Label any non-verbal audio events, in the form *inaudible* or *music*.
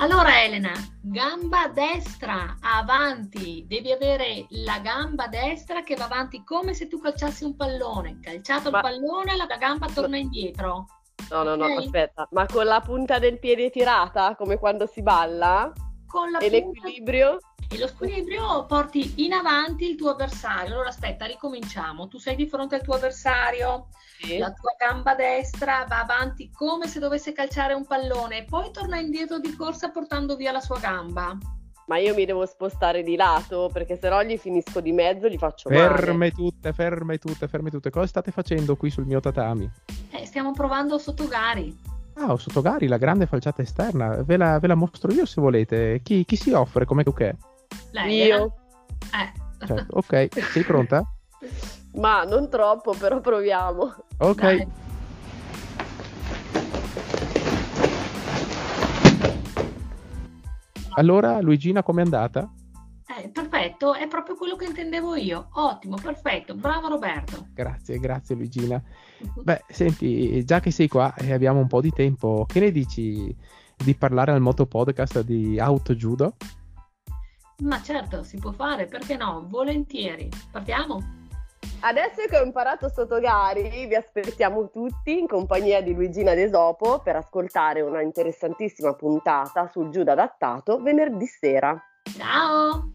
Allora Elena, gamba destra avanti, devi avere la gamba destra che va avanti come se tu calciassi un pallone, calciato Ma... il pallone la gamba torna indietro. No, no, okay? no, aspetta, ma con la punta del piede tirata come quando si balla? Con la e punta... l'equilibrio? E lo squilibrio porti in avanti il tuo avversario. Allora aspetta, ricominciamo. Tu sei di fronte al tuo avversario, sì. la tua gamba destra va avanti come se dovesse calciare un pallone e poi torna indietro di corsa portando via la sua gamba. Ma io mi devo spostare di lato perché se no gli finisco di mezzo, gli faccio ferme male. tutte, ferme tutte, ferme tutte. Cosa state facendo qui sul mio tatami? Eh, stiamo provando Sotogari. Ah, Sotogari, la grande falciata esterna. Ve la, ve la mostro io se volete. Chi, chi si offre? Come tu che? Lei, Io. Eh. Certo, ok, sei pronta? *laughs* Ma non troppo, però proviamo. Ok. Dai. Allora, Luigina, com'è andata? Eh, perfetto, è proprio quello che intendevo io. Ottimo, perfetto, bravo Roberto. Grazie, grazie Luigina. Beh, senti, già che sei qua e abbiamo un po' di tempo, che ne dici di parlare al Moto Podcast di Auto Judo? Ma certo, si può fare, perché no? Volentieri. Partiamo? Adesso che ho imparato Sotogari, vi aspettiamo tutti in compagnia di Luigina Desopo per ascoltare una interessantissima puntata sul judo adattato venerdì sera. Ciao!